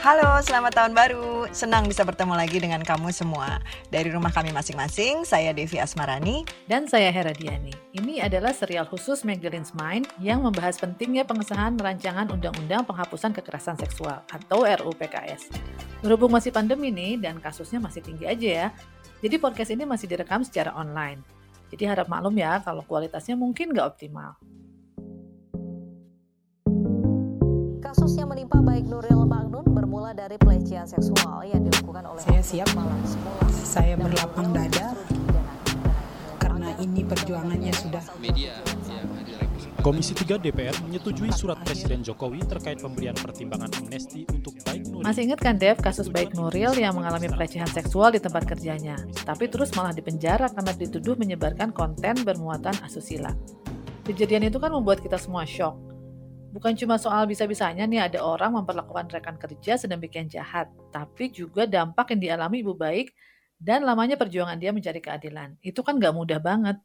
Halo, selamat tahun baru. Senang bisa bertemu lagi dengan kamu semua. Dari rumah kami masing-masing, saya Devi Asmarani. Dan saya Hera Diani. Ini adalah serial khusus Magdalene's Mind yang membahas pentingnya pengesahan rancangan Undang-Undang Penghapusan Kekerasan Seksual atau RUU PKS. Berhubung masih pandemi nih dan kasusnya masih tinggi aja ya, jadi podcast ini masih direkam secara online. Jadi harap maklum ya kalau kualitasnya mungkin nggak optimal. Menimpa baik Nuril Magnun bermula dari pelecehan seksual yang dilakukan oleh saya siap malam sekolah. Saya berlapang dada karena ini perjuangannya sudah media Komisi 3 DPR menyetujui surat Presiden Jokowi terkait pemberian pertimbangan amnesti untuk Baik Nuril. Masih ingat kan Dev kasus Baik Nuril yang mengalami pelecehan seksual di tempat kerjanya, tapi terus malah dipenjara karena dituduh menyebarkan konten bermuatan asusila. Kejadian itu kan membuat kita semua shock Bukan cuma soal bisa-bisanya nih ada orang memperlakukan rekan kerja sedemikian jahat, tapi juga dampak yang dialami ibu baik dan lamanya perjuangan dia mencari keadilan. Itu kan nggak mudah banget.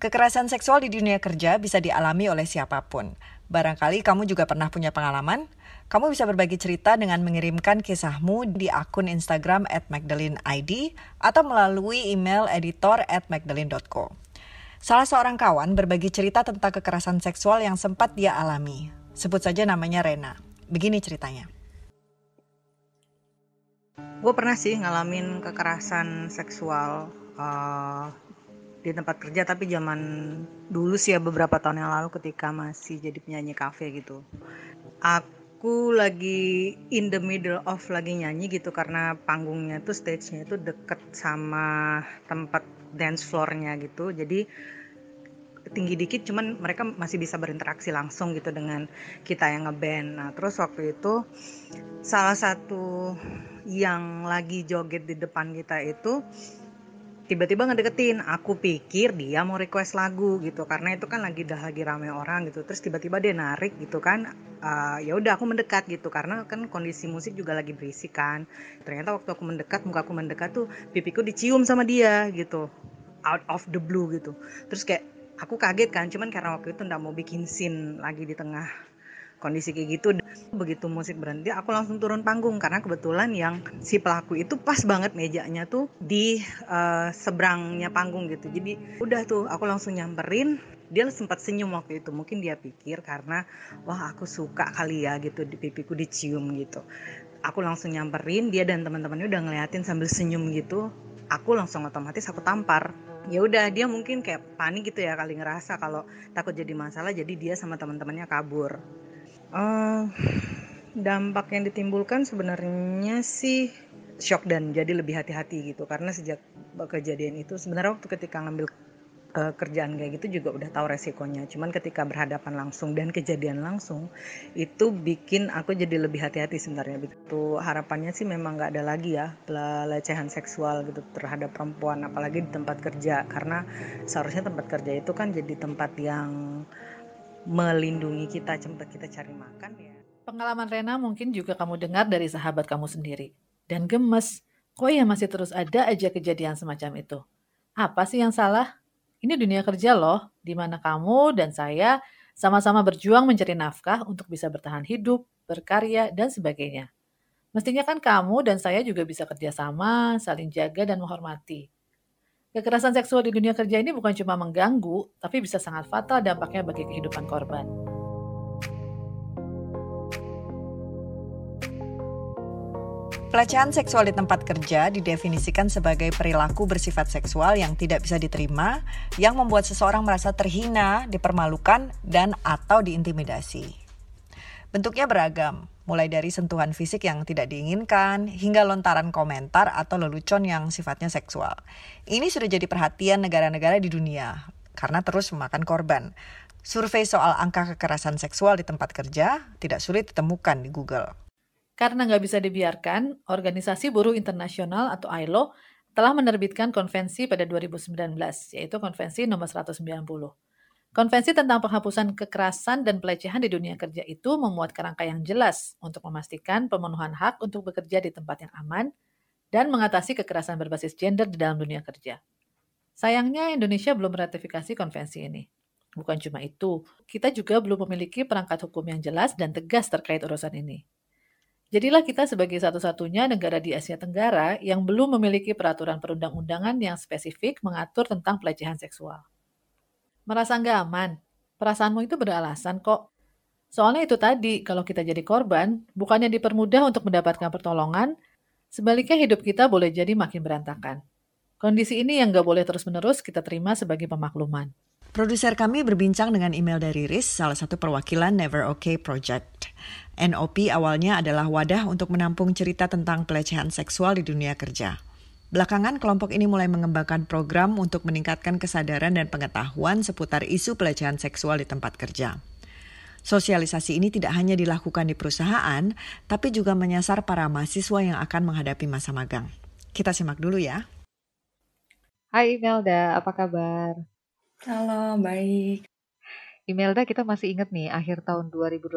Kekerasan seksual di dunia kerja bisa dialami oleh siapa pun. Barangkali kamu juga pernah punya pengalaman? Kamu bisa berbagi cerita dengan mengirimkan kisahmu di akun Instagram at magdaleneid atau melalui email editor at magdalene.co. Salah seorang kawan berbagi cerita tentang kekerasan seksual yang sempat dia alami. Sebut saja namanya Rena. Begini ceritanya. Gue pernah sih ngalamin kekerasan seksual uh, di tempat kerja tapi zaman dulu sih ya beberapa tahun yang lalu ketika masih jadi penyanyi kafe gitu. Aku lagi in the middle of lagi nyanyi gitu karena panggungnya tuh stage-nya itu deket sama tempat dance floor-nya gitu. Jadi tinggi dikit cuman mereka masih bisa berinteraksi langsung gitu dengan kita yang ngeband. Nah terus waktu itu salah satu yang lagi joget di depan kita itu tiba-tiba ngedeketin aku pikir dia mau request lagu gitu karena itu kan lagi dah lagi rame orang gitu. Terus tiba-tiba dia narik gitu kan uh, ya udah aku mendekat gitu karena kan kondisi musik juga lagi berisik kan. Ternyata waktu aku mendekat muka aku mendekat tuh pipiku dicium sama dia gitu out of the blue gitu. Terus kayak aku kaget kan cuman karena waktu itu ndak mau bikin scene lagi di tengah kondisi kayak gitu begitu musik berhenti aku langsung turun panggung. Karena kebetulan yang si pelaku itu pas banget mejanya tuh di uh, seberangnya panggung gitu. Jadi udah tuh aku langsung nyamperin. Dia sempat senyum waktu itu. Mungkin dia pikir karena wah aku suka kali ya gitu di pipiku dicium gitu. Aku langsung nyamperin dia dan teman-temannya udah ngeliatin sambil senyum gitu. Aku langsung otomatis aku tampar. Ya udah dia mungkin kayak panik gitu ya kali ngerasa kalau takut jadi masalah jadi dia sama teman-temannya kabur Uh, dampak yang ditimbulkan sebenarnya sih shock dan jadi lebih hati-hati gitu. Karena sejak kejadian itu sebenarnya waktu ketika ngambil uh, kerjaan kayak gitu juga udah tahu resikonya. Cuman ketika berhadapan langsung dan kejadian langsung itu bikin aku jadi lebih hati-hati sebenarnya. Begitu harapannya sih memang nggak ada lagi ya pelecehan seksual gitu terhadap perempuan apalagi di tempat kerja. Karena seharusnya tempat kerja itu kan jadi tempat yang melindungi kita cepat kita cari makan ya. Pengalaman Rena mungkin juga kamu dengar dari sahabat kamu sendiri. Dan gemes, kok ya masih terus ada aja kejadian semacam itu. Apa sih yang salah? Ini dunia kerja loh, di mana kamu dan saya sama-sama berjuang mencari nafkah untuk bisa bertahan hidup, berkarya, dan sebagainya. Mestinya kan kamu dan saya juga bisa kerjasama, saling jaga dan menghormati. Kekerasan seksual di dunia kerja ini bukan cuma mengganggu, tapi bisa sangat fatal dampaknya bagi kehidupan korban. Pelecehan seksual di tempat kerja didefinisikan sebagai perilaku bersifat seksual yang tidak bisa diterima, yang membuat seseorang merasa terhina, dipermalukan, dan atau diintimidasi. Bentuknya beragam, mulai dari sentuhan fisik yang tidak diinginkan hingga lontaran komentar atau lelucon yang sifatnya seksual. Ini sudah jadi perhatian negara-negara di dunia karena terus memakan korban. Survei soal angka kekerasan seksual di tempat kerja tidak sulit ditemukan di Google. Karena nggak bisa dibiarkan, Organisasi Buruh Internasional atau ILO telah menerbitkan konvensi pada 2019, yaitu konvensi nomor 190. Konvensi tentang penghapusan kekerasan dan pelecehan di dunia kerja itu memuat kerangka yang jelas untuk memastikan pemenuhan hak untuk bekerja di tempat yang aman dan mengatasi kekerasan berbasis gender di dalam dunia kerja. Sayangnya Indonesia belum meratifikasi konvensi ini. Bukan cuma itu, kita juga belum memiliki perangkat hukum yang jelas dan tegas terkait urusan ini. Jadilah kita sebagai satu-satunya negara di Asia Tenggara yang belum memiliki peraturan perundang-undangan yang spesifik mengatur tentang pelecehan seksual. Merasa nggak aman? Perasaanmu itu beralasan kok. Soalnya itu tadi, kalau kita jadi korban, bukannya dipermudah untuk mendapatkan pertolongan, sebaliknya hidup kita boleh jadi makin berantakan. Kondisi ini yang nggak boleh terus-menerus kita terima sebagai pemakluman. Produser kami berbincang dengan email dari Riz, salah satu perwakilan Never Okay Project. NOP awalnya adalah wadah untuk menampung cerita tentang pelecehan seksual di dunia kerja. Belakangan kelompok ini mulai mengembangkan program untuk meningkatkan kesadaran dan pengetahuan seputar isu pelecehan seksual di tempat kerja. Sosialisasi ini tidak hanya dilakukan di perusahaan, tapi juga menyasar para mahasiswa yang akan menghadapi masa magang. Kita simak dulu ya. Hai Imelda, apa kabar? Halo, baik. Imelda, kita masih ingat nih, akhir tahun 2018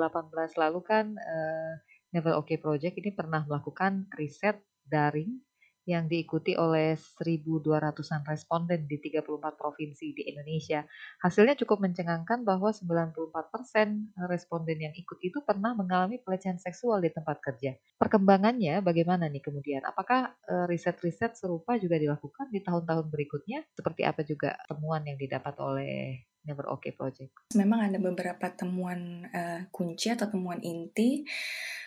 lalu kan uh, Never Okay Project ini pernah melakukan riset daring yang diikuti oleh 1.200-an responden di 34 provinsi di Indonesia. Hasilnya cukup mencengangkan bahwa 94% responden yang ikut itu pernah mengalami pelecehan seksual di tempat kerja. Perkembangannya bagaimana nih kemudian? Apakah eh, riset-riset serupa juga dilakukan di tahun-tahun berikutnya? Seperti apa juga temuan yang didapat oleh Never Okay Project? Memang ada beberapa temuan uh, kunci atau temuan inti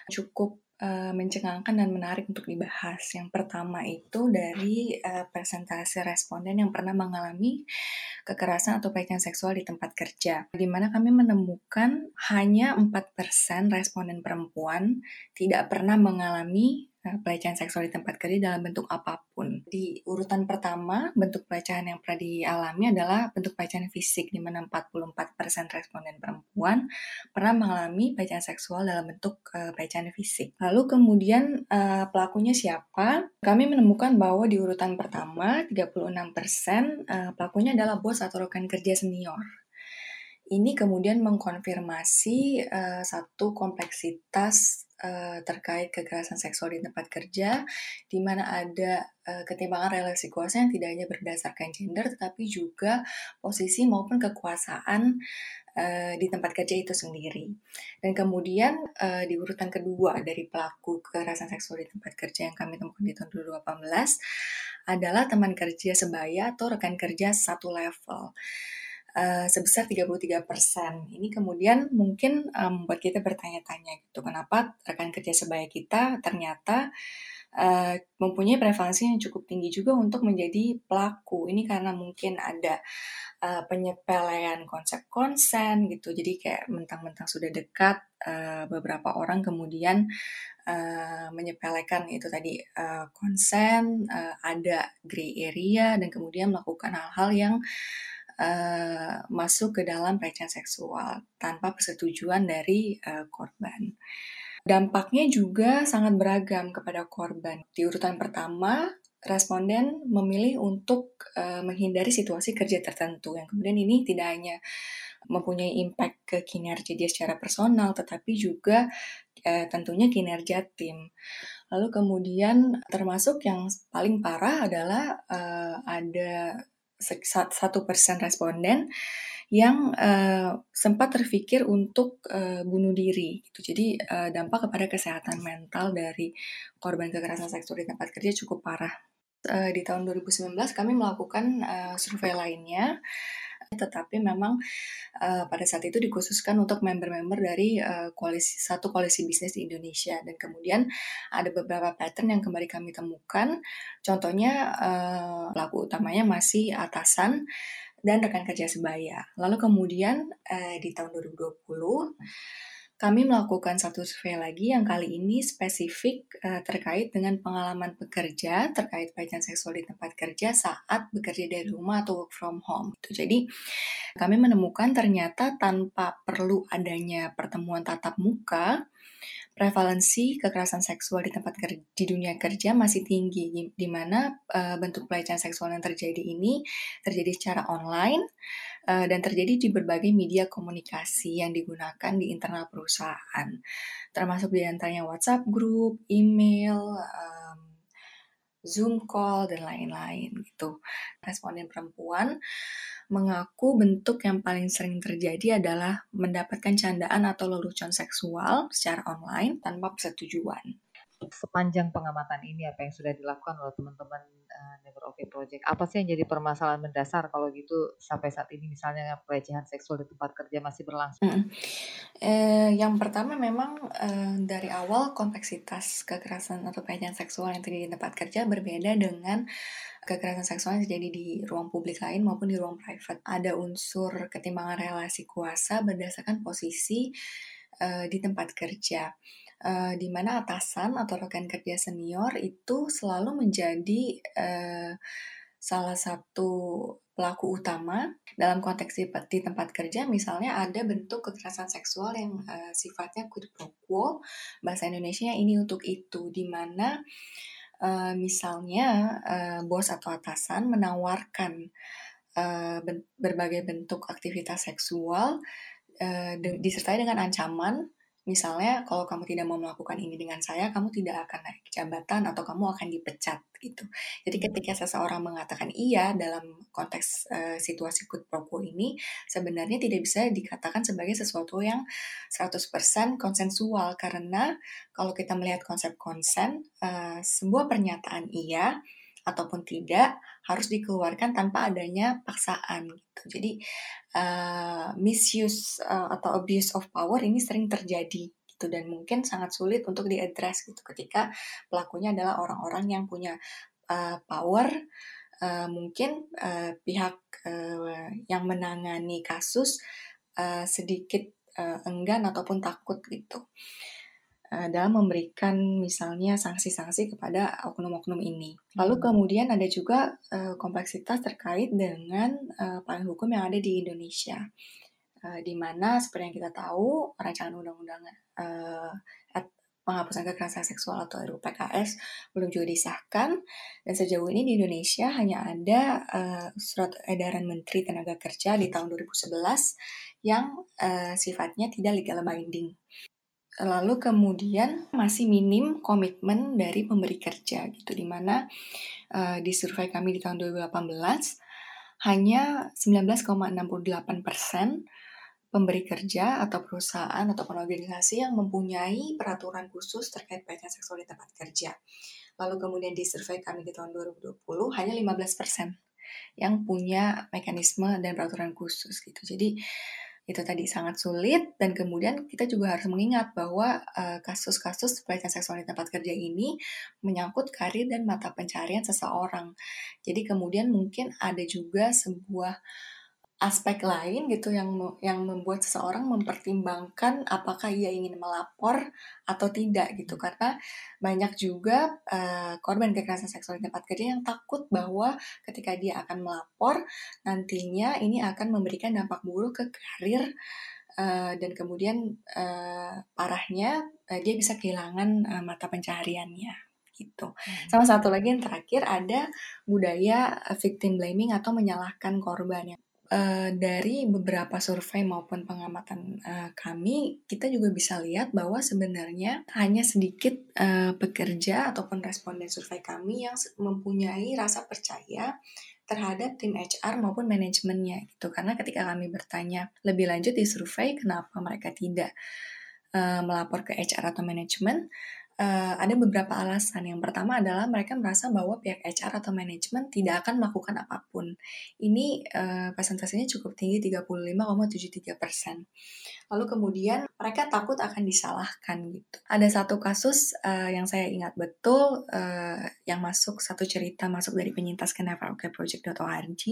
cukup uh, mencengangkan dan menarik untuk dibahas. Yang pertama itu dari uh, presentasi responden yang pernah mengalami kekerasan atau pelecehan seksual di tempat kerja, di mana kami menemukan hanya 4% responden perempuan tidak pernah mengalami pelecehan seksual di tempat kerja dalam bentuk apa pun. Di urutan pertama, bentuk pelecehan yang pernah dialami adalah bentuk pelecehan fisik, di mana 44% responden perempuan pernah mengalami pelecehan seksual dalam bentuk uh, pelecehan fisik. Lalu kemudian uh, pelakunya siapa? Kami menemukan bahwa di urutan pertama, 36% uh, pelakunya adalah bos atau rekan kerja senior. Ini kemudian mengkonfirmasi uh, satu kompleksitas uh, terkait kekerasan seksual di tempat kerja, di mana ada uh, ketimbangan relasi kuasa yang tidak hanya berdasarkan gender, tetapi juga posisi maupun kekuasaan uh, di tempat kerja itu sendiri. Dan kemudian uh, di urutan kedua dari pelaku kekerasan seksual di tempat kerja yang kami temukan di tahun 2018 adalah teman kerja sebaya atau rekan kerja satu level. Uh, sebesar 33%. Ini kemudian mungkin um, membuat kita bertanya-tanya gitu, kenapa rekan kerja sebaya kita ternyata uh, mempunyai prevalensi yang cukup tinggi juga untuk menjadi pelaku. Ini karena mungkin ada uh, penyepelean konsep konsen gitu, jadi kayak mentang-mentang sudah dekat, uh, beberapa orang kemudian uh, menyepelekan itu tadi konsen, uh, ada gray area, dan kemudian melakukan hal-hal yang uh, masuk ke dalam pelecehan seksual tanpa persetujuan dari uh, korban. Dampaknya juga sangat beragam kepada korban. Di urutan pertama, responden memilih untuk uh, menghindari situasi kerja tertentu yang kemudian ini tidak hanya mempunyai impact ke kinerja dia secara personal tetapi juga uh, tentunya kinerja tim. Lalu kemudian termasuk yang paling parah adalah uh, ada satu persen responden yang uh, sempat terpikir untuk uh, bunuh diri gitu. Jadi uh, dampak kepada kesehatan mental dari korban kekerasan seksual di tempat kerja cukup parah. Uh, di tahun 2019 kami melakukan uh, survei lainnya tetapi memang uh, pada saat itu dikhususkan untuk member-member dari uh, koalisi satu koalisi bisnis di Indonesia. Dan kemudian ada beberapa pattern yang kembali kami temukan. Contohnya uh, pelaku utamanya masih atasan dan rekan kerja sebaya. Lalu kemudian uh, di tahun 2020 kami melakukan satu survei lagi yang kali ini spesifik uh, terkait dengan pengalaman pekerja terkait pelecehan seksual di tempat kerja saat bekerja dari rumah atau work from home. Jadi kami menemukan ternyata tanpa perlu adanya pertemuan tatap muka, prevalensi kekerasan seksual di tempat kerja, di dunia kerja masih tinggi, di, di mana uh, bentuk pelecehan seksual yang terjadi ini terjadi secara online uh, dan terjadi di berbagai media komunikasi yang digunakan di internal perusahaan, termasuk di antaranya WhatsApp group, email, um, Zoom call dan lain-lain gitu. Responden perempuan mengaku bentuk yang paling sering terjadi adalah mendapatkan candaan atau lelucon seksual secara online tanpa persetujuan sepanjang pengamatan ini apa yang sudah dilakukan oleh teman-teman uh, Never Okay Project? Apa sih yang jadi permasalahan mendasar kalau gitu sampai saat ini misalnya pelecehan seksual di tempat kerja masih berlangsung? Mm. Eh, yang pertama memang eh, dari awal kompleksitas kekerasan atau pelecehan seksual yang terjadi di tempat kerja berbeda dengan kekerasan seksual yang terjadi di ruang publik lain maupun di ruang private. Ada unsur ketimbangan relasi kuasa berdasarkan posisi uh, di tempat kerja uh, di mana atasan atau rekan kerja senior itu selalu menjadi uh, salah satu pelaku utama dalam konteks di, di tempat kerja. Misalnya ada bentuk kekerasan seksual yang uh, sifatnya quid pro quo bahasa Indonesia ini untuk itu di mana uh, misalnya uh, bos atau atasan menawarkan uh, berbagai bentuk aktivitas seksual uh, disertai dengan ancaman Misalnya, kalau kamu tidak mau melakukan ini dengan saya, kamu tidak akan naik jabatan atau kamu akan dipecat gitu. Jadi hmm. ketika seseorang mengatakan iya dalam konteks uh, situasi quid pro quo ini, sebenarnya tidak bisa dikatakan sebagai sesuatu yang 100% konsensual karena kalau kita melihat konsep konsen, uh, sebuah pernyataan iya ataupun tidak harus dikeluarkan tanpa adanya paksaan gitu. Jadi uh, misuse uh, atau abuse of power ini sering terjadi gitu dan mungkin sangat sulit untuk diadres gitu ketika pelakunya adalah orang-orang yang punya uh, power uh, mungkin uh, pihak uh, yang menangani kasus uh, sedikit uh, enggan ataupun takut gitu. Eh, dalam memberikan misalnya sanksi-sanksi kepada oknum-oknum ini. Lalu hmm. kemudian ada juga uh, kompleksitas terkait dengan uh, payung hukum yang ada di Indonesia, uh, di mana seperti yang kita tahu rancangan undang-undang uh, penghapusan kekerasan seksual atau RUU PKS belum juga disahkan dan sejauh ini di Indonesia hanya ada uh, surat edaran Menteri Tenaga Kerja di tahun 2011 yang uh, sifatnya tidak legal binding. Lalu kemudian masih minim komitmen dari pemberi kerja gitu di mana uh, di survei kami di tahun 2018 hanya 19,68 persen pemberi kerja atau perusahaan atau organisasi yang mempunyai peraturan khusus terkait pelecehan seksual di tempat kerja. Lalu kemudian di survei kami di tahun 2020 hanya 15 persen yang punya mekanisme dan peraturan khusus gitu. Jadi itu tadi sangat sulit dan kemudian kita juga harus mengingat bahwa eh, kasus-kasus uh, pelecehan seksual di tempat kerja ini menyangkut karir dan mata pencarian seseorang. Jadi kemudian mungkin ada juga sebuah aspek lain gitu yang yang membuat seseorang mempertimbangkan apakah ia ingin melapor atau tidak gitu karena banyak juga uh, korban kekerasan seksual di tempat kerja yang takut bahwa ketika dia akan melapor nantinya ini akan memberikan dampak buruk ke karir uh, dan kemudian uh, parahnya uh, dia bisa kehilangan uh, mata pencahariannya gitu. Hmm. Sama satu lagi yang terakhir ada budaya victim blaming atau menyalahkan korban yang uh, dari beberapa survei maupun pengamatan uh, kami, kita juga bisa lihat bahwa sebenarnya hanya sedikit uh, pekerja ataupun responden survei kami yang mempunyai rasa percaya terhadap tim HR maupun manajemennya gitu. Karena ketika kami bertanya lebih lanjut di survei kenapa mereka tidak uh, melapor ke HR atau manajemen, uh, ada beberapa alasan. Yang pertama adalah mereka merasa bahwa pihak HR atau manajemen tidak akan melakukan apa pun. Ini uh, presentasinya cukup tinggi 35,73 persen. Lalu kemudian mereka takut akan disalahkan gitu. Ada satu kasus uh, yang saya ingat betul uh, yang masuk satu cerita masuk dari penyintas ke neverokayproject.org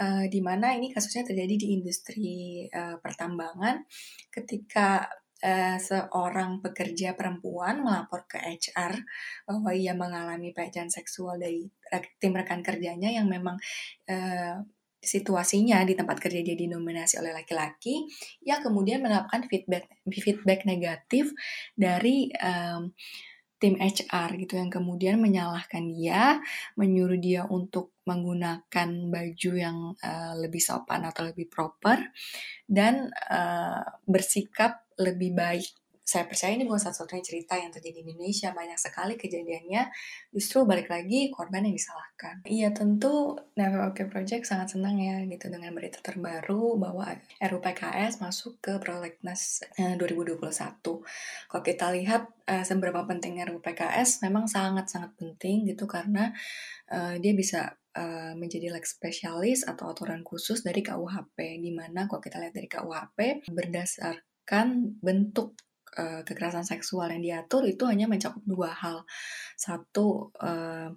uh, di mana ini kasusnya terjadi di industri uh, pertambangan ketika uh, seorang pekerja perempuan melapor ke HR bahwa ia mengalami pelecehan seksual dari tim rekan kerjanya yang memang uh, situasinya di tempat kerja dia didominasi oleh laki-laki, ia kemudian mendapatkan feedback feedback negatif dari um, tim HR gitu yang kemudian menyalahkan dia, menyuruh dia untuk menggunakan baju yang uh, lebih sopan atau lebih proper dan uh, bersikap lebih baik saya percaya ini bukan satu-satunya cerita yang terjadi di Indonesia. Banyak sekali kejadiannya justru balik lagi korban yang disalahkan. Iya tentu Never Okay Project sangat senang ya gitu dengan berita terbaru bahwa RUPKS masuk ke prolegnas 2021. Eh, Kalau kita lihat uh, seberapa penting RUPKS memang sangat-sangat penting gitu karena uh, dia bisa menjadi leg spesialis atau aturan khusus dari KUHP di mana kalau kita lihat dari KUHP berdasarkan bentuk uh, kekerasan seksual yang diatur itu hanya mencakup dua hal. Satu uh,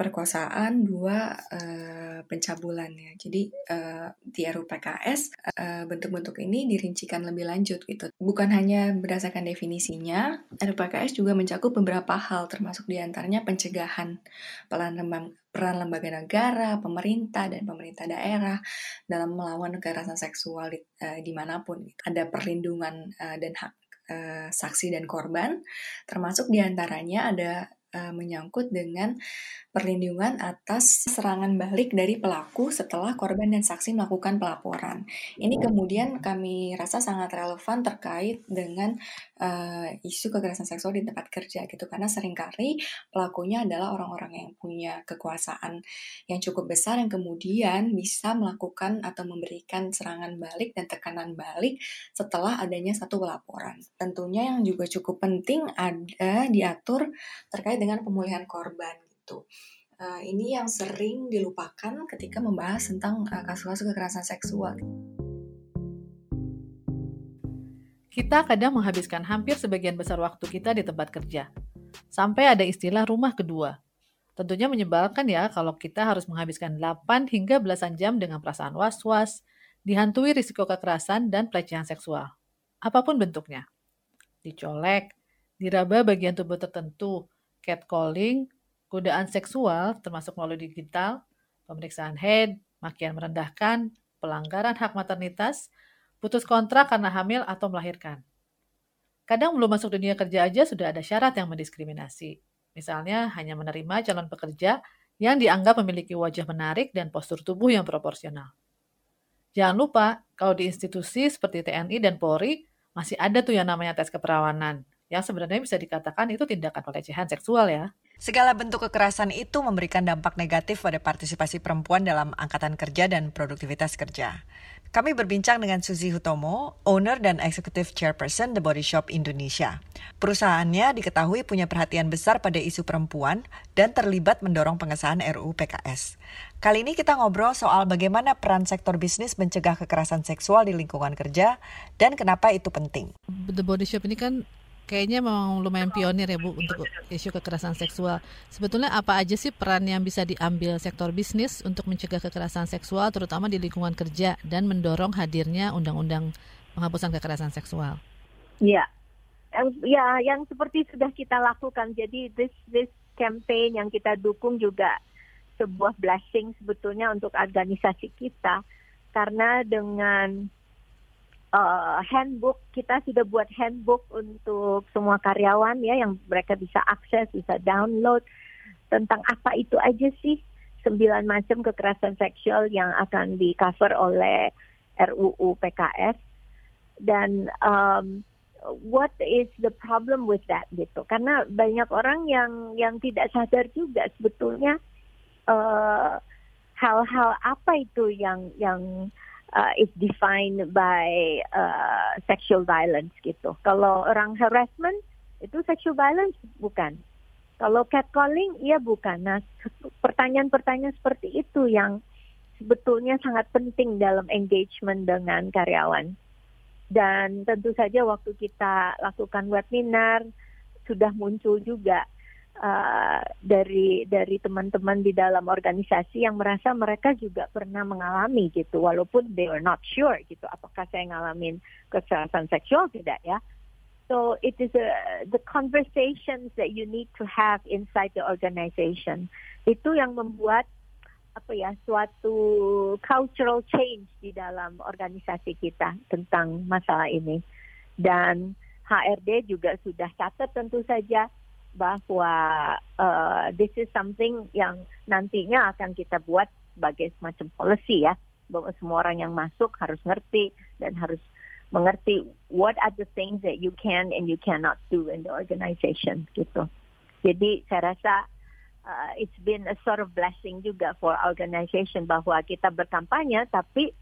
perkosaan, dua uh, pencabulan ya. Jadi uh, di RUPKS bentuk-bentuk ini dirincikan lebih lanjut gitu. Bukan hanya berdasarkan definisinya, RUPKS juga mencakup beberapa hal termasuk di antaranya pencegahan peran lembaga negara, pemerintah, dan pemerintah daerah dalam melawan kekerasan seksual di, uh, di mana pun. Ada perlindungan uh, dan hak uh, saksi dan korban, termasuk di antaranya ada uh, menyangkut dengan perlindungan atas serangan balik dari pelaku setelah korban dan saksi melakukan pelaporan. Ini kemudian kami rasa sangat relevan terkait dengan uh, isu kekerasan seksual di tempat kerja gitu karena sering kali pelakunya adalah orang-orang yang punya kekuasaan yang cukup besar yang kemudian bisa melakukan atau memberikan serangan balik dan tekanan balik setelah adanya satu pelaporan. Tentunya yang juga cukup penting ada diatur terkait dengan pemulihan korban gitu. Uh, ini yang sering dilupakan ketika membahas tentang uh, kasus-kasus kekerasan seksual. Kita kadang menghabiskan hampir sebagian besar waktu kita di tempat kerja. Sampai ada istilah rumah kedua. Tentunya menyebalkan ya kalau kita harus menghabiskan 8 hingga belasan jam dengan perasaan was-was, dihantui risiko kekerasan dan pelecehan seksual. Apa pun bentuknya. Dicolek, diraba bagian tubuh tertentu, catcalling, godaan seksual termasuk melalui digital, pemeriksaan head, makian merendahkan, pelanggaran hak maternitas, putus kontrak karena hamil atau melahirkan. Kadang belum masuk dunia kerja aja sudah ada syarat yang mendiskriminasi. Misalnya hanya menerima calon pekerja yang dianggap memiliki wajah menarik dan postur tubuh yang proporsional. Jangan lupa, kalau di institusi seperti TNI dan Polri, masih ada tuh yang namanya tes keperawanan, yang sebenarnya bisa dikatakan itu tindakan pelecehan seksual ya. Segala bentuk kekerasan itu memberikan dampak negatif pada partisipasi perempuan dalam angkatan kerja dan produktivitas kerja. Kami berbincang dengan Suzy Hutomo, owner dan executive chairperson The Body Shop Indonesia. Perusahaannya diketahui punya perhatian besar pada isu perempuan dan terlibat mendorong pengesahan RUU PKS. Kali ini kita ngobrol soal bagaimana peran sektor bisnis mencegah kekerasan seksual di lingkungan kerja dan kenapa itu penting. The Body Shop ini kan kayaknya memang lumayan pionir ya Bu untuk isu kekerasan seksual. Sebetulnya apa aja sih peran yang bisa diambil sektor bisnis untuk mencegah kekerasan seksual terutama di lingkungan kerja dan mendorong hadirnya undang-undang penghapusan kekerasan seksual? Iya. Ya, yang seperti sudah kita lakukan. Jadi this this campaign yang kita dukung juga sebuah blessing sebetulnya untuk organisasi kita karena dengan uh, handbook kita sudah buat handbook untuk semua karyawan ya yang mereka bisa akses bisa download tentang apa itu aja sih sembilan macam kekerasan seksual yang akan di cover oleh RUU PKS dan um, what is the problem with that gitu? Karena banyak orang yang yang tidak sadar juga sebetulnya uh, hal-hal uh, apa itu yang yang uh, is defined by uh, sexual violence gitu. Kalau orang harassment itu sexual violence bukan. Kalau catcalling iya bukan. Nah, pertanyaan-pertanyaan seperti itu yang sebetulnya sangat penting dalam engagement dengan karyawan. Dan tentu saja waktu kita lakukan webinar sudah muncul juga uh, dari dari teman-teman di dalam organisasi yang merasa mereka juga pernah mengalami gitu walaupun they are not sure gitu apakah saya ngalamin kekerasan seksual tidak ya. So it is a, the conversations that you need to have inside the organization itu yang membuat apa ya suatu cultural change di dalam organisasi kita tentang masalah ini. Dan HRD juga sudah catat tentu saja bahwa uh, this is something yang nantinya akan kita buat sebagai semacam policy ya bahwa semua orang yang masuk harus ngerti dan harus mengerti what are the things that you can and you cannot do in the organization gitu. Jadi saya rasa uh, it's been a sort of blessing juga for organization bahwa kita berkampanye tapi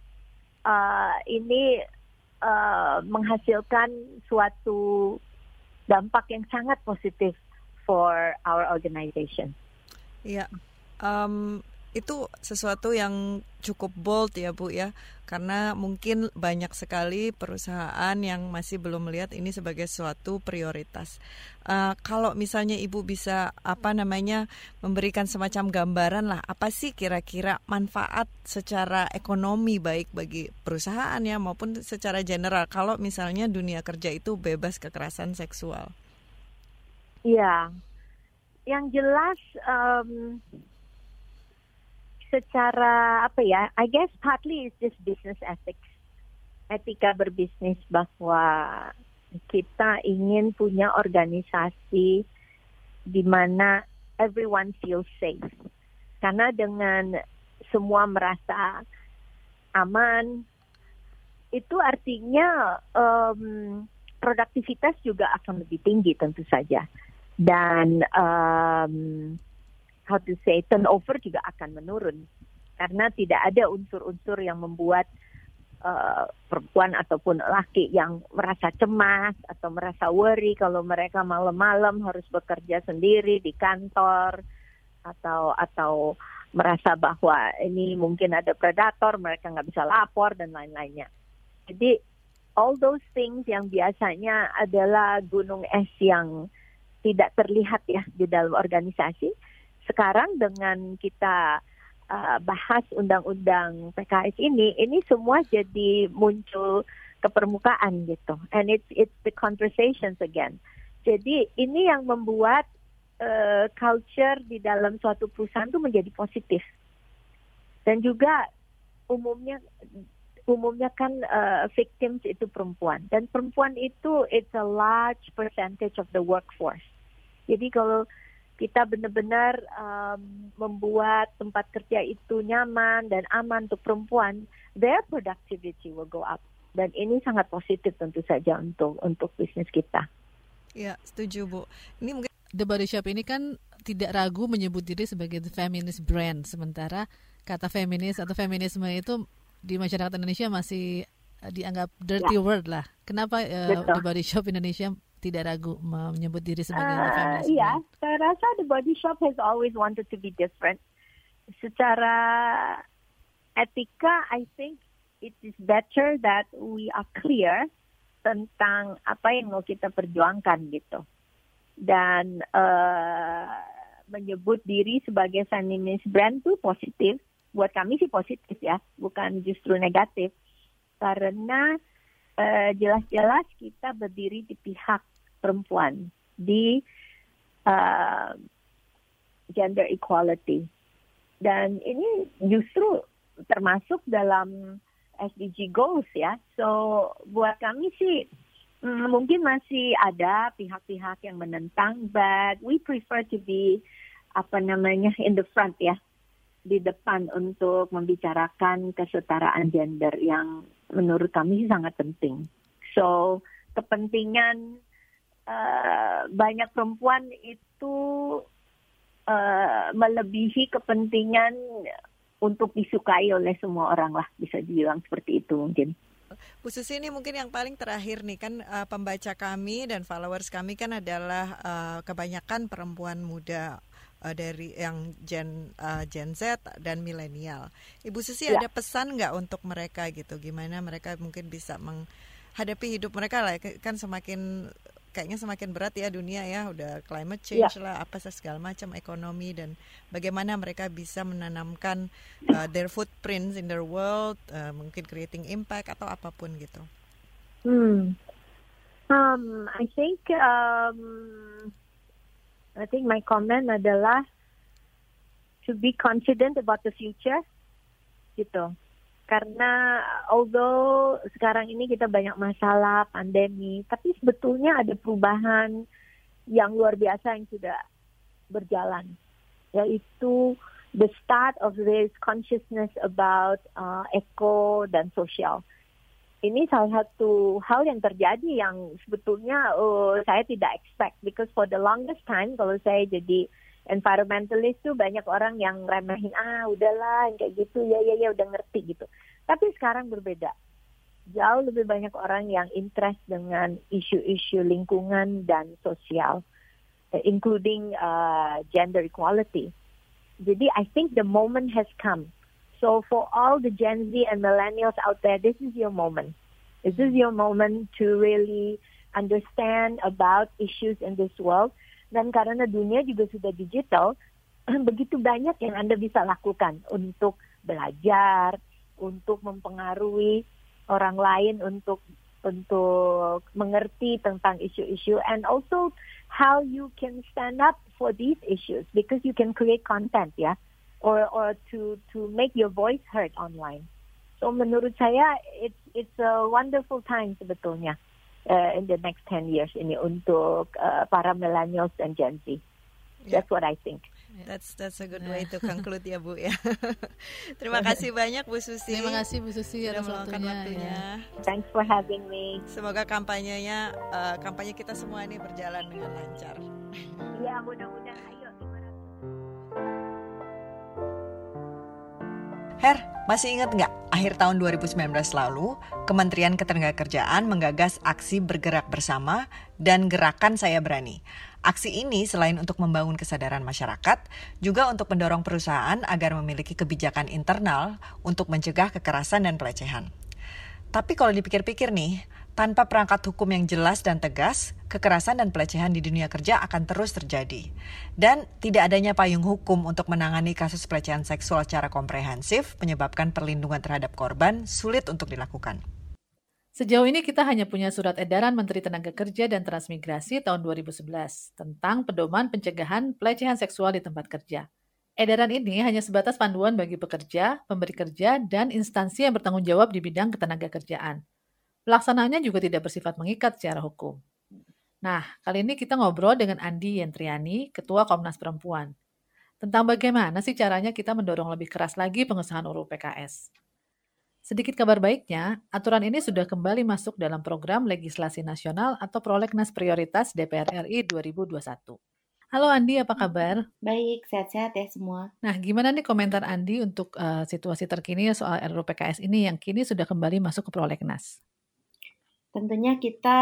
uh, ini uh, menghasilkan suatu dampak yang sangat positif for our organization. Iya, um, itu sesuatu yang cukup bold ya Bu ya karena mungkin banyak sekali perusahaan yang masih belum melihat ini sebagai suatu prioritas. Uh, kalau misalnya Ibu bisa apa namanya memberikan semacam gambaran lah apa sih kira-kira manfaat secara ekonomi baik bagi perusahaan ya maupun secara general kalau misalnya dunia kerja itu bebas kekerasan seksual. Iya, yang jelas um, secara apa ya? I guess partly is just business ethics, etika berbisnis bahwa kita ingin punya organisasi di mana everyone feels safe. Karena dengan semua merasa aman, itu artinya um, produktivitas juga akan lebih tinggi tentu saja. Dan um, how to say turnover juga akan menurun. Karena tidak ada unsur-unsur yang membuat uh, perempuan ataupun laki yang merasa cemas atau merasa worry kalau mereka malam-malam harus bekerja sendiri di kantor atau atau merasa bahwa ini mungkin ada predator mereka nggak bisa lapor dan lain-lainnya. Jadi all those things yang biasanya adalah gunung es yang tidak terlihat ya di dalam organisasi sekarang dengan kita uh, bahas undang-undang PKS ini, ini semua jadi muncul ke permukaan gitu. And it's it's the conversations again. Jadi ini yang membuat uh, culture di dalam suatu perusahaan itu menjadi positif. Dan juga umumnya umumnya kan uh, victims itu perempuan dan perempuan itu it's a large percentage of the workforce. Jadi kalau kita benar-benar um, membuat tempat kerja itu nyaman dan aman untuk perempuan, their productivity will go up. Dan ini sangat positif tentu saja untuk untuk bisnis kita. Ya, setuju Bu. Ini mungkin The Body Shop ini kan tidak ragu menyebut diri sebagai the feminist brand, sementara kata feminis atau feminisme itu di masyarakat Indonesia masih eh, dianggap dirty ya. word lah. Kenapa uh, The Body Shop Indonesia tidak ragu menyebut diri sebagai uh, feminist? Iya, saya rasa The Body Shop has always wanted to be different. Secara etika, I think it is better that we are clear tentang apa yang mau kita perjuangkan gitu. Dan uh, menyebut diri sebagai feminist brand itu positif. Buat kami sih positif ya, bukan justru negatif. Karena jelas-jelas uh, kita berdiri di pihak perempuan di uh, gender equality dan ini justru termasuk dalam SDG goals ya. So buat kami sih mm, mungkin masih ada pihak-pihak yang menentang, but we prefer to be apa namanya in the front ya di depan untuk membicarakan kesetaraan gender yang menurut kami sangat penting. So kepentingan uh, banyak perempuan itu uh, melebihi kepentingan untuk disukai oleh semua orang lah bisa dibilang seperti itu mungkin. Bu Susi ini mungkin yang paling terakhir nih kan uh, pembaca kami dan followers kami kan adalah uh, kebanyakan perempuan muda uh, dari yang Gen uh, Gen Z dan milenial. Ibu Susi ya. ada pesan nggak untuk mereka gitu? Gimana mereka mungkin bisa menghadapi hidup mereka lah? Kan semakin kayaknya semakin berat ya dunia ya, udah climate change ya. lah, apa segala macam ekonomi dan bagaimana mereka bisa menanamkan uh, their footprints in their world, uh, mungkin creating impact atau apa pun gitu. Hmm. Um, I think um, I think my comment adalah to be confident about the future gitu. Karena although sekarang ini kita banyak masalah pandemi, tapi sebetulnya ada perubahan yang luar biasa yang sudah berjalan, yaitu the start of this consciousness about uh, eco dan sosial. Ini salah satu hal yang terjadi yang sebetulnya uh, saya tidak expect. Because for the longest time kalau saya jadi environmentalist tuh banyak orang yang remehin ah udahlah kayak gitu ya ya ya udah ngerti gitu. Tapi sekarang berbeda. Jauh lebih banyak orang yang interest dengan isu-isu lingkungan dan sosial uh, including uh, gender equality. Jadi I think the moment has come So for all the Gen Z and millennials out there, this is your moment. This is your moment to really understand about issues in this world. Dan karena dunia juga sudah digital, begitu banyak yang Anda bisa lakukan untuk belajar, untuk mempengaruhi orang lain untuk untuk mengerti tentang isu-isu and also how you can stand up for these issues because you can create content ya. Yeah? Or or to to make your voice heard online. So menurut saya it's it's a wonderful time sebetulnya uh, in the next 10 years ini untuk uh, para millennials dan Gen Z. Yeah. That's what I think. That's that's a good way to conclude ya Bu ya. Terima kasih banyak Bu Susi. Terima kasih Bu Susi atas waktunya. waktunya. Ya. Thanks for having me. Semoga kampanyenya uh, kampanye kita semua ini berjalan dengan lancar. Iya, mudah-mudahan. Her, masih ingat nggak akhir tahun 2019 lalu, Kementerian Ketenagakerjaan menggagas aksi bergerak bersama dan gerakan Saya Berani. Aksi ini selain untuk membangun kesadaran masyarakat, juga untuk mendorong perusahaan agar memiliki kebijakan internal untuk mencegah kekerasan dan pelecehan. Tapi kalau dipikir-pikir nih, tanpa perangkat hukum yang jelas dan tegas, kekerasan dan pelecehan di dunia kerja akan terus terjadi. Dan tidak adanya payung hukum untuk menangani kasus pelecehan seksual secara komprehensif menyebabkan perlindungan terhadap korban sulit untuk dilakukan. Sejauh ini kita hanya punya surat edaran Menteri Tenaga Kerja dan Transmigrasi tahun 2011 tentang pedoman pencegahan pelecehan seksual di tempat kerja. Edaran ini hanya sebatas panduan bagi pekerja, pemberi kerja, dan instansi yang bertanggung jawab di bidang ketenaga kerjaan. Pelaksanaannya juga tidak bersifat mengikat secara hukum. Nah, kali ini kita ngobrol dengan Andi Yentriani, Ketua Komnas Perempuan. Tentang bagaimana sih caranya kita mendorong lebih keras lagi pengesahan UU PKS. Sedikit kabar baiknya, aturan ini sudah kembali masuk dalam program legislasi nasional atau prolegnas prioritas DPR RI 2021. Halo Andi, apa kabar? Baik, sehat-sehat ya semua. Nah, gimana nih komentar Andi untuk uh, situasi terkini soal RUU PKS ini yang kini sudah kembali masuk ke prolegnas? Tentunya kita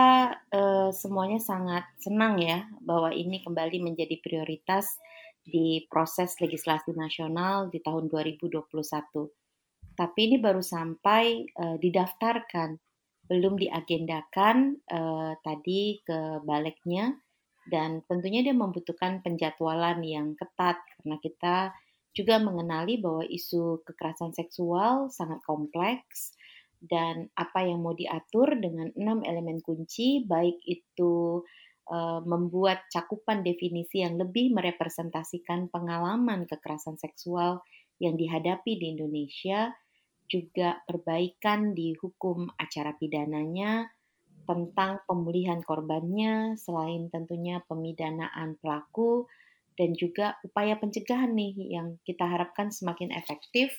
uh, semuanya sangat senang ya bahwa ini kembali menjadi prioritas di proses legislasi nasional di tahun 2021. Tapi ini baru sampai uh, didaftarkan, belum diagendakan uh, tadi ke baliknya dan tentunya dia membutuhkan penjadwalan yang ketat karena kita juga mengenali bahwa isu kekerasan seksual sangat kompleks dan apa yang mau diatur dengan enam elemen kunci, baik itu uh, membuat cakupan definisi yang lebih merepresentasikan pengalaman kekerasan seksual yang dihadapi di Indonesia, juga perbaikan di hukum acara pidananya tentang pemulihan korbannya, selain tentunya pemidanaan pelaku, dan juga upaya pencegahan nih yang kita harapkan semakin efektif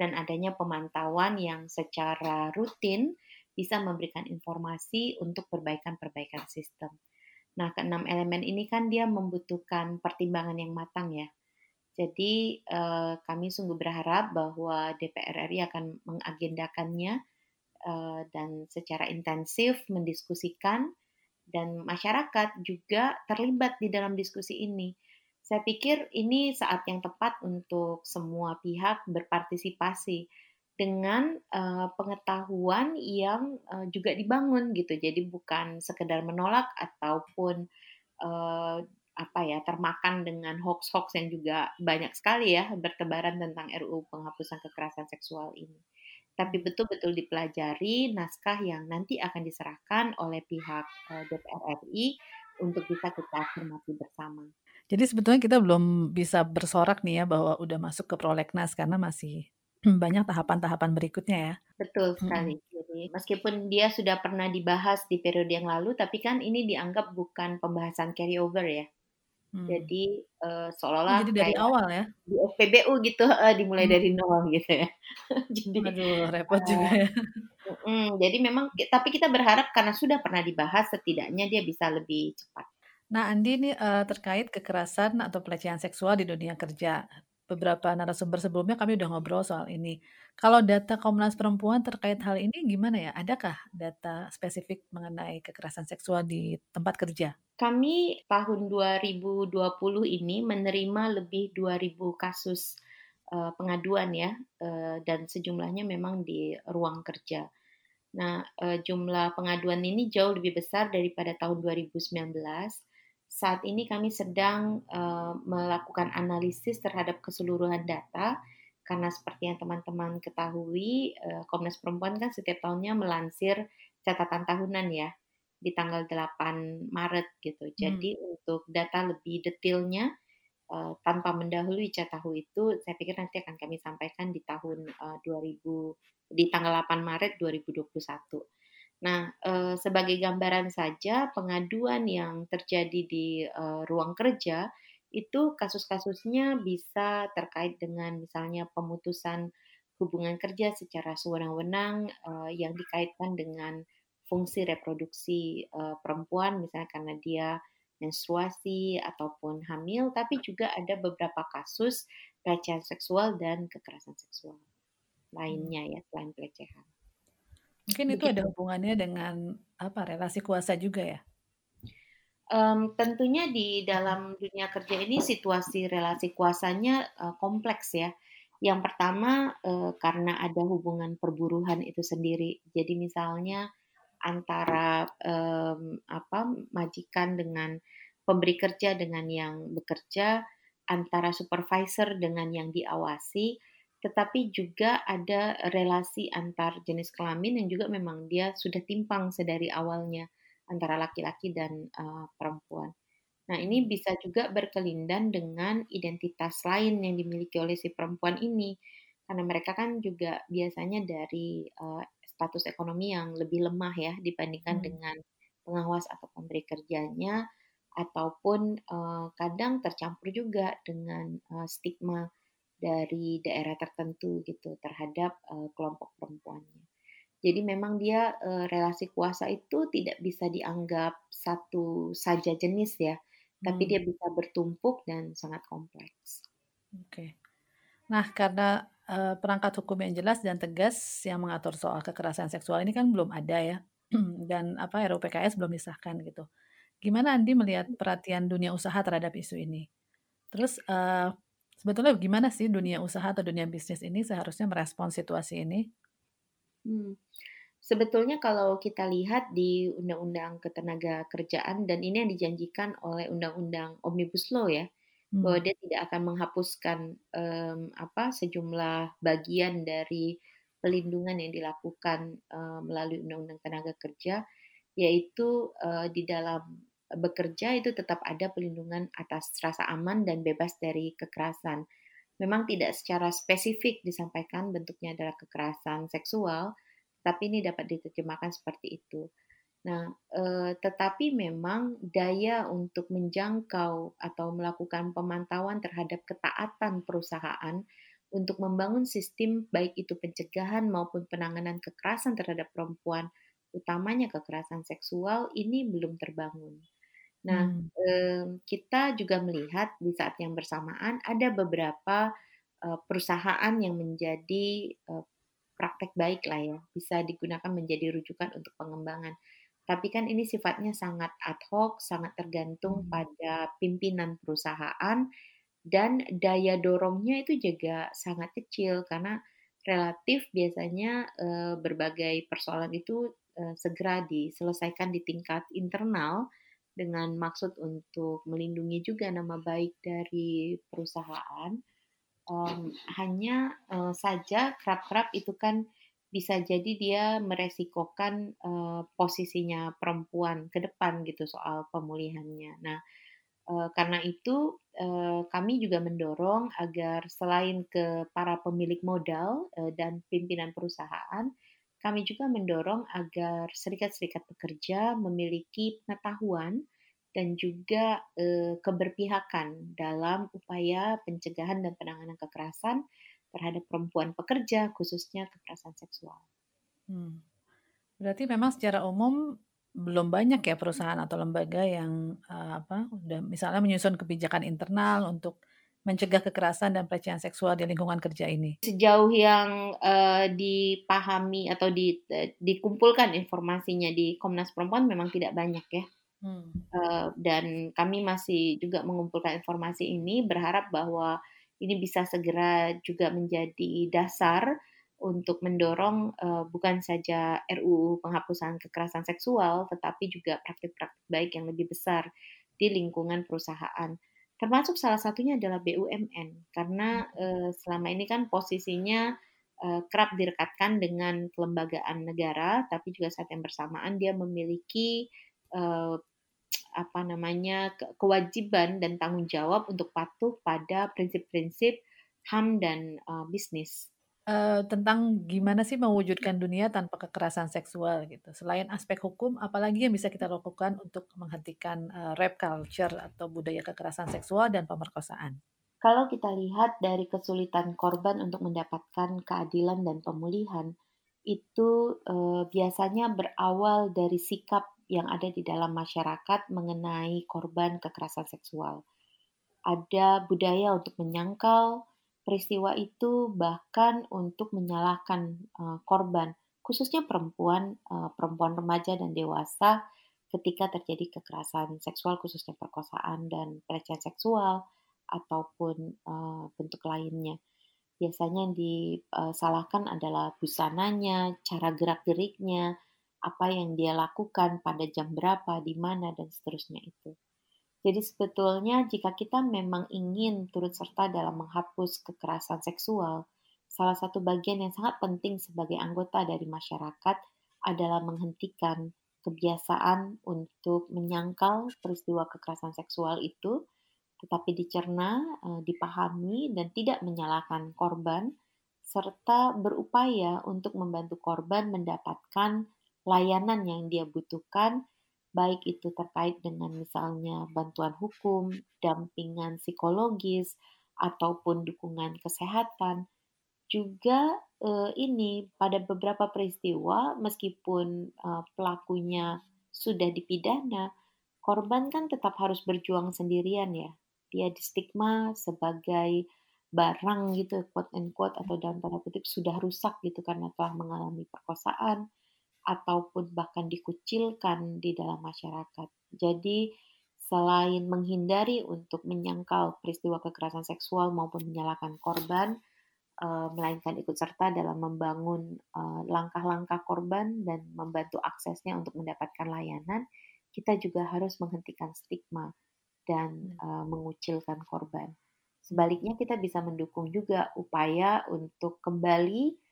dan adanya pemantauan yang secara rutin bisa memberikan informasi untuk perbaikan-perbaikan sistem. Nah, keenam elemen ini kan dia membutuhkan pertimbangan yang matang ya. Jadi eh, kami sungguh berharap bahwa DPR RI akan mengagendakannya eh, dan secara intensif mendiskusikan dan masyarakat juga terlibat di dalam diskusi ini saya pikir ini saat yang tepat untuk semua pihak berpartisipasi dengan uh, pengetahuan yang uh, juga dibangun gitu. Jadi bukan sekedar menolak ataupun uh, apa ya termakan dengan hoax-hoax yang juga banyak sekali ya bertebaran tentang RUU penghapusan kekerasan seksual ini. Tapi betul-betul dipelajari naskah yang nanti akan diserahkan oleh pihak uh, DPR RI untuk bisa kita cermati bersama. Jadi sebetulnya kita belum bisa bersorak nih ya bahwa udah masuk ke prolegnas karena masih banyak tahapan-tahapan berikutnya ya. Betul sekali. Hmm. Jadi meskipun dia sudah pernah dibahas di periode yang lalu, tapi kan ini dianggap bukan pembahasan carryover ya. Hmm. Jadi uh, seolah-olah jadi dari awal ya di SPBU gitu uh, dimulai hmm. dari nol gitu ya. jadi Aduh, repot uh, juga ya. Mm, jadi memang tapi kita berharap karena sudah pernah dibahas setidaknya dia bisa lebih cepat. Nah, Andi ini uh, terkait kekerasan atau pelecehan seksual di dunia kerja. Beberapa narasumber sebelumnya kami udah ngobrol soal ini. Kalau data Komnas Perempuan terkait hal ini gimana ya? Adakah data spesifik mengenai kekerasan seksual di tempat kerja? Kami tahun 2020 ini menerima lebih 2000 kasus uh, pengaduan ya uh, dan sejumlahnya memang di ruang kerja. Nah, uh, jumlah pengaduan ini jauh lebih besar daripada tahun 2019 saat ini kami sedang uh, melakukan analisis terhadap keseluruhan data karena seperti yang teman-teman ketahui uh, Komnas Perempuan kan setiap tahunnya melansir catatan tahunan ya di tanggal 8 Maret gitu. Hmm. Jadi untuk data lebih detailnya uh, tanpa mendahului catahu itu saya pikir nanti akan kami sampaikan di tahun uh, 2000 di tanggal 8 Maret 2021. Nah, eh, sebagai gambaran saja pengaduan yang terjadi di eh, ruang kerja itu kasus-kasusnya bisa terkait dengan misalnya pemutusan hubungan kerja secara sewenang-wenang eh, yang dikaitkan dengan fungsi reproduksi perempuan misalnya karena dia menstruasi ataupun hamil, tapi juga ada beberapa kasus pelecehan seksual dan kekerasan seksual lainnya ya selain pelecehan. Mungkin itu ada hubungannya dengan apa relasi kuasa juga ya? Um, tentunya di dalam dunia kerja ini situasi relasi kuasanya uh, kompleks ya. Yang pertama uh, karena ada hubungan perburuhan itu sendiri. Jadi misalnya antara um, apa majikan dengan pemberi kerja dengan yang bekerja, antara supervisor dengan yang diawasi, tetapi juga ada relasi antar jenis kelamin yang juga memang dia sudah timpang sedari awalnya antara laki-laki dan uh, perempuan. Nah, ini bisa juga berkelindan dengan identitas lain yang dimiliki oleh si perempuan ini, karena mereka kan juga biasanya dari uh, status ekonomi yang lebih lemah ya dibandingkan hmm. dengan pengawas atau pemberi kerjanya, ataupun uh, kadang tercampur juga dengan uh, stigma dari daerah tertentu gitu terhadap uh, kelompok perempuannya. Jadi memang dia uh, relasi kuasa itu tidak bisa dianggap satu saja jenis ya, hmm. tapi dia bisa bertumpuk dan sangat kompleks. Oke. Okay. Nah, karena uh, perangkat hukum yang jelas dan tegas yang mengatur soal kekerasan seksual ini kan belum ada ya. dan apa RUU PKS belum disahkan gitu. Gimana Andi melihat perhatian dunia usaha terhadap isu ini? Terus uh, Sebetulnya gimana sih dunia usaha atau dunia bisnis ini seharusnya merespon situasi ini? Hmm. Sebetulnya kalau kita lihat di Undang-Undang Ketenaga Kerjaan dan ini yang dijanjikan oleh Undang-Undang Omnibus Law ya, hmm. bahwa dia tidak akan menghapuskan um, apa sejumlah bagian dari pelindungan yang dilakukan um, melalui Undang-Undang Tenaga Kerja, yaitu uh, di dalam bekerja itu tetap ada pelindungan atas rasa aman dan bebas dari kekerasan. Memang tidak secara spesifik disampaikan bentuknya adalah kekerasan seksual, tapi ini dapat diterjemahkan seperti itu. Nah, eh, tetapi memang daya untuk menjangkau atau melakukan pemantauan terhadap ketaatan perusahaan untuk membangun sistem baik itu pencegahan maupun penanganan kekerasan terhadap perempuan, utamanya kekerasan seksual ini belum terbangun. Nah, hmm. kita juga melihat di saat yang bersamaan ada beberapa perusahaan yang menjadi praktek baik lah ya, bisa digunakan menjadi rujukan untuk pengembangan. Tapi kan ini sifatnya sangat ad hoc, sangat tergantung hmm. pada pimpinan perusahaan dan daya dorongnya itu juga sangat kecil karena relatif biasanya berbagai persoalan itu segera diselesaikan di tingkat internal dengan maksud untuk melindungi juga nama baik dari perusahaan. Um, hanya uh, saja kerap-kerap itu kan bisa jadi dia meresikokan uh, posisinya perempuan ke depan gitu soal pemulihannya. Nah, karena itu kami juga mendorong agar selain ke para pemilik modal dan pimpinan perusahaan, kami juga mendorong agar serikat-serikat pekerja memiliki pengetahuan dan juga eh, keberpihakan dalam upaya pencegahan dan penanganan kekerasan terhadap perempuan pekerja, khususnya kekerasan seksual. Hmm. Berarti memang secara umum belum banyak ya perusahaan atau lembaga yang uh, apa udah misalnya menyusun kebijakan internal untuk mencegah kekerasan dan pelecehan seksual di lingkungan kerja ini. Sejauh yang uh, dipahami atau di, uh, dikumpulkan informasinya di Komnas Perempuan memang tidak banyak ya. Hmm. Uh, dan kami masih juga mengumpulkan informasi ini berharap bahwa ini bisa segera juga menjadi dasar untuk mendorong uh, bukan saja RUU penghapusan kekerasan seksual tetapi juga praktik-praktik baik yang lebih besar di lingkungan perusahaan. Termasuk salah satunya adalah BUMN karena uh, selama ini kan posisinya uh, kerap direkatkan dengan kelembagaan negara tapi juga saat yang bersamaan dia memiliki uh, apa namanya kewajiban dan tanggung jawab untuk patuh pada prinsip-prinsip HAM dan uh, bisnis. Uh, tentang gimana sih mewujudkan dunia tanpa kekerasan seksual gitu. Selain aspek hukum, apalagi yang bisa kita lakukan untuk menghentikan uh, rape culture atau budaya kekerasan seksual dan pemerkosaan? Kalau kita lihat dari kesulitan korban untuk mendapatkan keadilan dan pemulihan, itu uh, biasanya berawal dari sikap yang ada di dalam masyarakat mengenai korban kekerasan seksual. Ada budaya untuk menyangkal peristiwa itu, bahkan untuk menyalahkan uh, korban, khususnya perempuan, uh, perempuan remaja dan dewasa, ketika terjadi kekerasan seksual, khususnya perkosaan dan pelecehan seksual, ataupun uh, bentuk lainnya. Biasanya yang disalahkan adalah busananya, cara gerak-geriknya, apa yang dia lakukan pada jam berapa, di mana, dan seterusnya itu. Jadi sebetulnya jika kita memang ingin turut serta dalam menghapus kekerasan seksual, salah satu bagian yang sangat penting sebagai anggota dari masyarakat adalah menghentikan kebiasaan untuk menyangkal peristiwa kekerasan seksual itu, tetapi dicerna, eh, dipahami, dan tidak menyalahkan korban, serta berupaya untuk membantu korban mendapatkan layanan yang dia butuhkan, baik itu terkait dengan misalnya bantuan hukum, dampingan psikologis, ataupun dukungan kesehatan. Juga eh, ini pada beberapa peristiwa, meskipun eh, pelakunya sudah dipidana, korban kan tetap harus berjuang sendirian ya. Dia distigma sebagai barang gitu, quote and quote atau dalam tanda kutip sudah rusak gitu karena telah mengalami perkosaan, ataupun bahkan dikucilkan di dalam masyarakat. Jadi, selain menghindari untuk menyangkal peristiwa kekerasan seksual maupun menyalahkan korban, uh, melainkan ikut serta dalam membangun uh, langkah-langkah korban dan membantu aksesnya untuk mendapatkan layanan, kita juga harus menghentikan stigma dan uh, mengucilkan korban. Sebaliknya, kita bisa mendukung juga upaya untuk kembali Eh,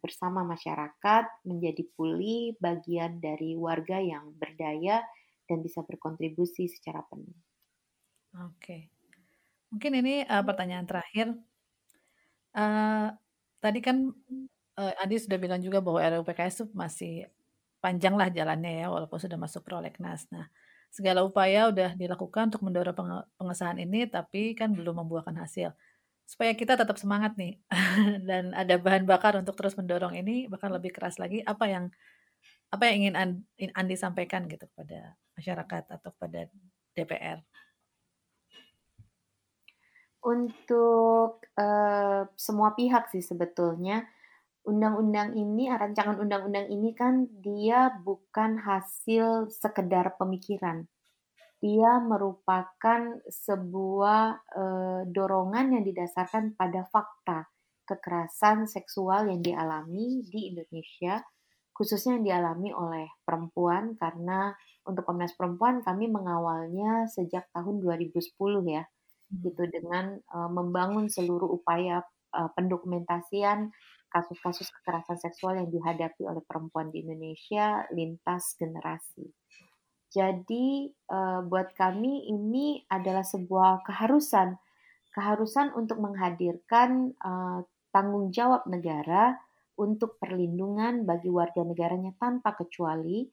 bersama masyarakat menjadi pulih bagian dari warga yang berdaya dan bisa berkontribusi secara penuh. Oke, mungkin ini uh, pertanyaan terakhir. Uh, tadi kan uh, Adi sudah bilang juga bahwa RUU PKS itu masih panjang lah jalannya ya, walaupun sudah masuk prolegnas. Nah, segala upaya sudah dilakukan untuk mendorong pengesahan ini, tapi kan belum membuahkan hasil supaya kita tetap semangat nih. Dan ada bahan bakar untuk terus mendorong ini bahkan lebih keras lagi apa yang apa yang ingin Andi sampaikan gitu kepada masyarakat atau pada DPR untuk uh, semua pihak sih sebetulnya undang-undang ini rancangan undang-undang ini kan dia bukan hasil sekedar pemikiran dia merupakan sebuah e, dorongan yang didasarkan pada fakta kekerasan seksual yang dialami di Indonesia, khususnya yang dialami oleh perempuan karena untuk Komnas Perempuan kami mengawalnya sejak tahun 2010 ya, hmm. gitu dengan e, membangun seluruh upaya e, pendokumentasian kasus-kasus kekerasan seksual yang dihadapi oleh perempuan di Indonesia lintas generasi. Jadi uh, buat kami ini adalah sebuah keharusan, keharusan untuk menghadirkan uh, tanggung jawab negara untuk perlindungan bagi warga negaranya tanpa kecuali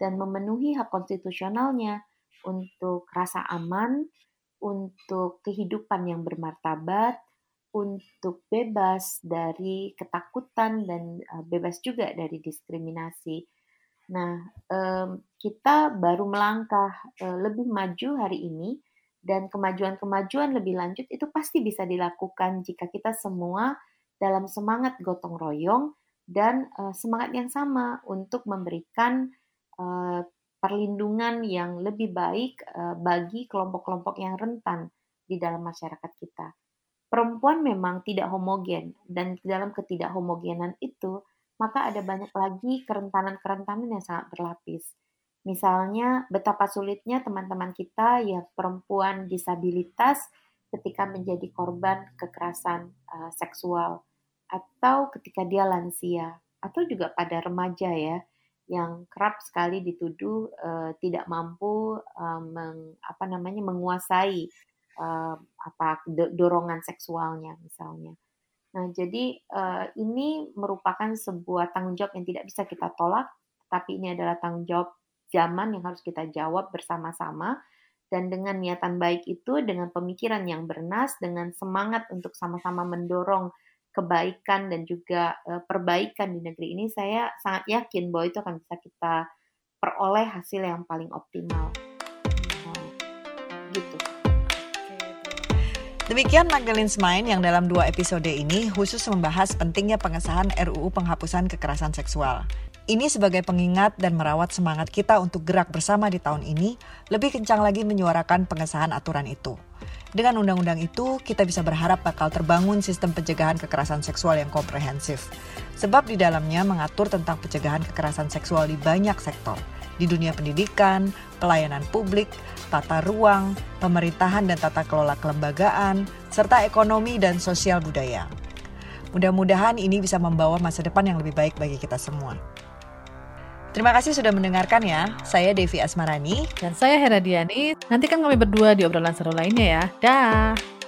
dan memenuhi hak konstitusionalnya untuk rasa aman, untuk kehidupan yang bermartabat, untuk bebas dari ketakutan dan uh, bebas juga dari diskriminasi. Nah, kita baru melangkah uh, lebih maju hari ini dan kemajuan-kemajuan lebih lanjut itu pasti bisa dilakukan jika kita semua dalam semangat gotong royong dan uh, semangat yang sama untuk memberikan uh, perlindungan yang lebih baik bagi kelompok-kelompok yang rentan di dalam masyarakat kita. Perempuan memang tidak homogen dan dalam ketidakhomogenan itu maka ada banyak lagi kerentanan-kerentanan yang sangat berlapis. Misalnya betapa sulitnya teman-teman kita yang perempuan disabilitas ketika menjadi korban kekerasan uh, seksual atau ketika dia lansia atau juga pada remaja ya yang kerap sekali dituduh uh, tidak mampu uh, meng, apa namanya menguasai uh, apa dorongan seksualnya misalnya. Nah, jadi uh, ini merupakan sebuah tanggung jawab yang tidak bisa kita tolak, tapi ini adalah tanggung jawab zaman yang harus kita jawab bersama-sama dan dengan niatan baik itu dengan pemikiran yang bernas dengan semangat untuk sama-sama mendorong kebaikan dan juga uh, perbaikan di negeri ini saya sangat yakin bahwa itu akan bisa kita peroleh hasil yang paling optimal. Nah, gitu. Demikian Magdalene Smain yang dalam dua episode ini khusus membahas pentingnya pengesahan RUU penghapusan kekerasan seksual. Ini sebagai pengingat dan merawat semangat kita untuk gerak bersama di tahun ini, lebih kencang lagi menyuarakan pengesahan aturan itu. Dengan undang-undang itu, kita bisa berharap bakal terbangun sistem pencegahan kekerasan seksual yang komprehensif. Sebab di dalamnya mengatur tentang pencegahan kekerasan seksual di banyak sektor, di dunia pendidikan, pelayanan publik, tata ruang, pemerintahan dan tata kelola kelembagaan, serta ekonomi dan sosial budaya. Mudah-mudahan ini bisa membawa masa depan yang lebih baik bagi kita semua. Terima kasih sudah mendengarkan ya. Saya Devi Asmarani. Dan saya Hera Diani. Nantikan kami berdua di obrolan seru lainnya ya. Dah.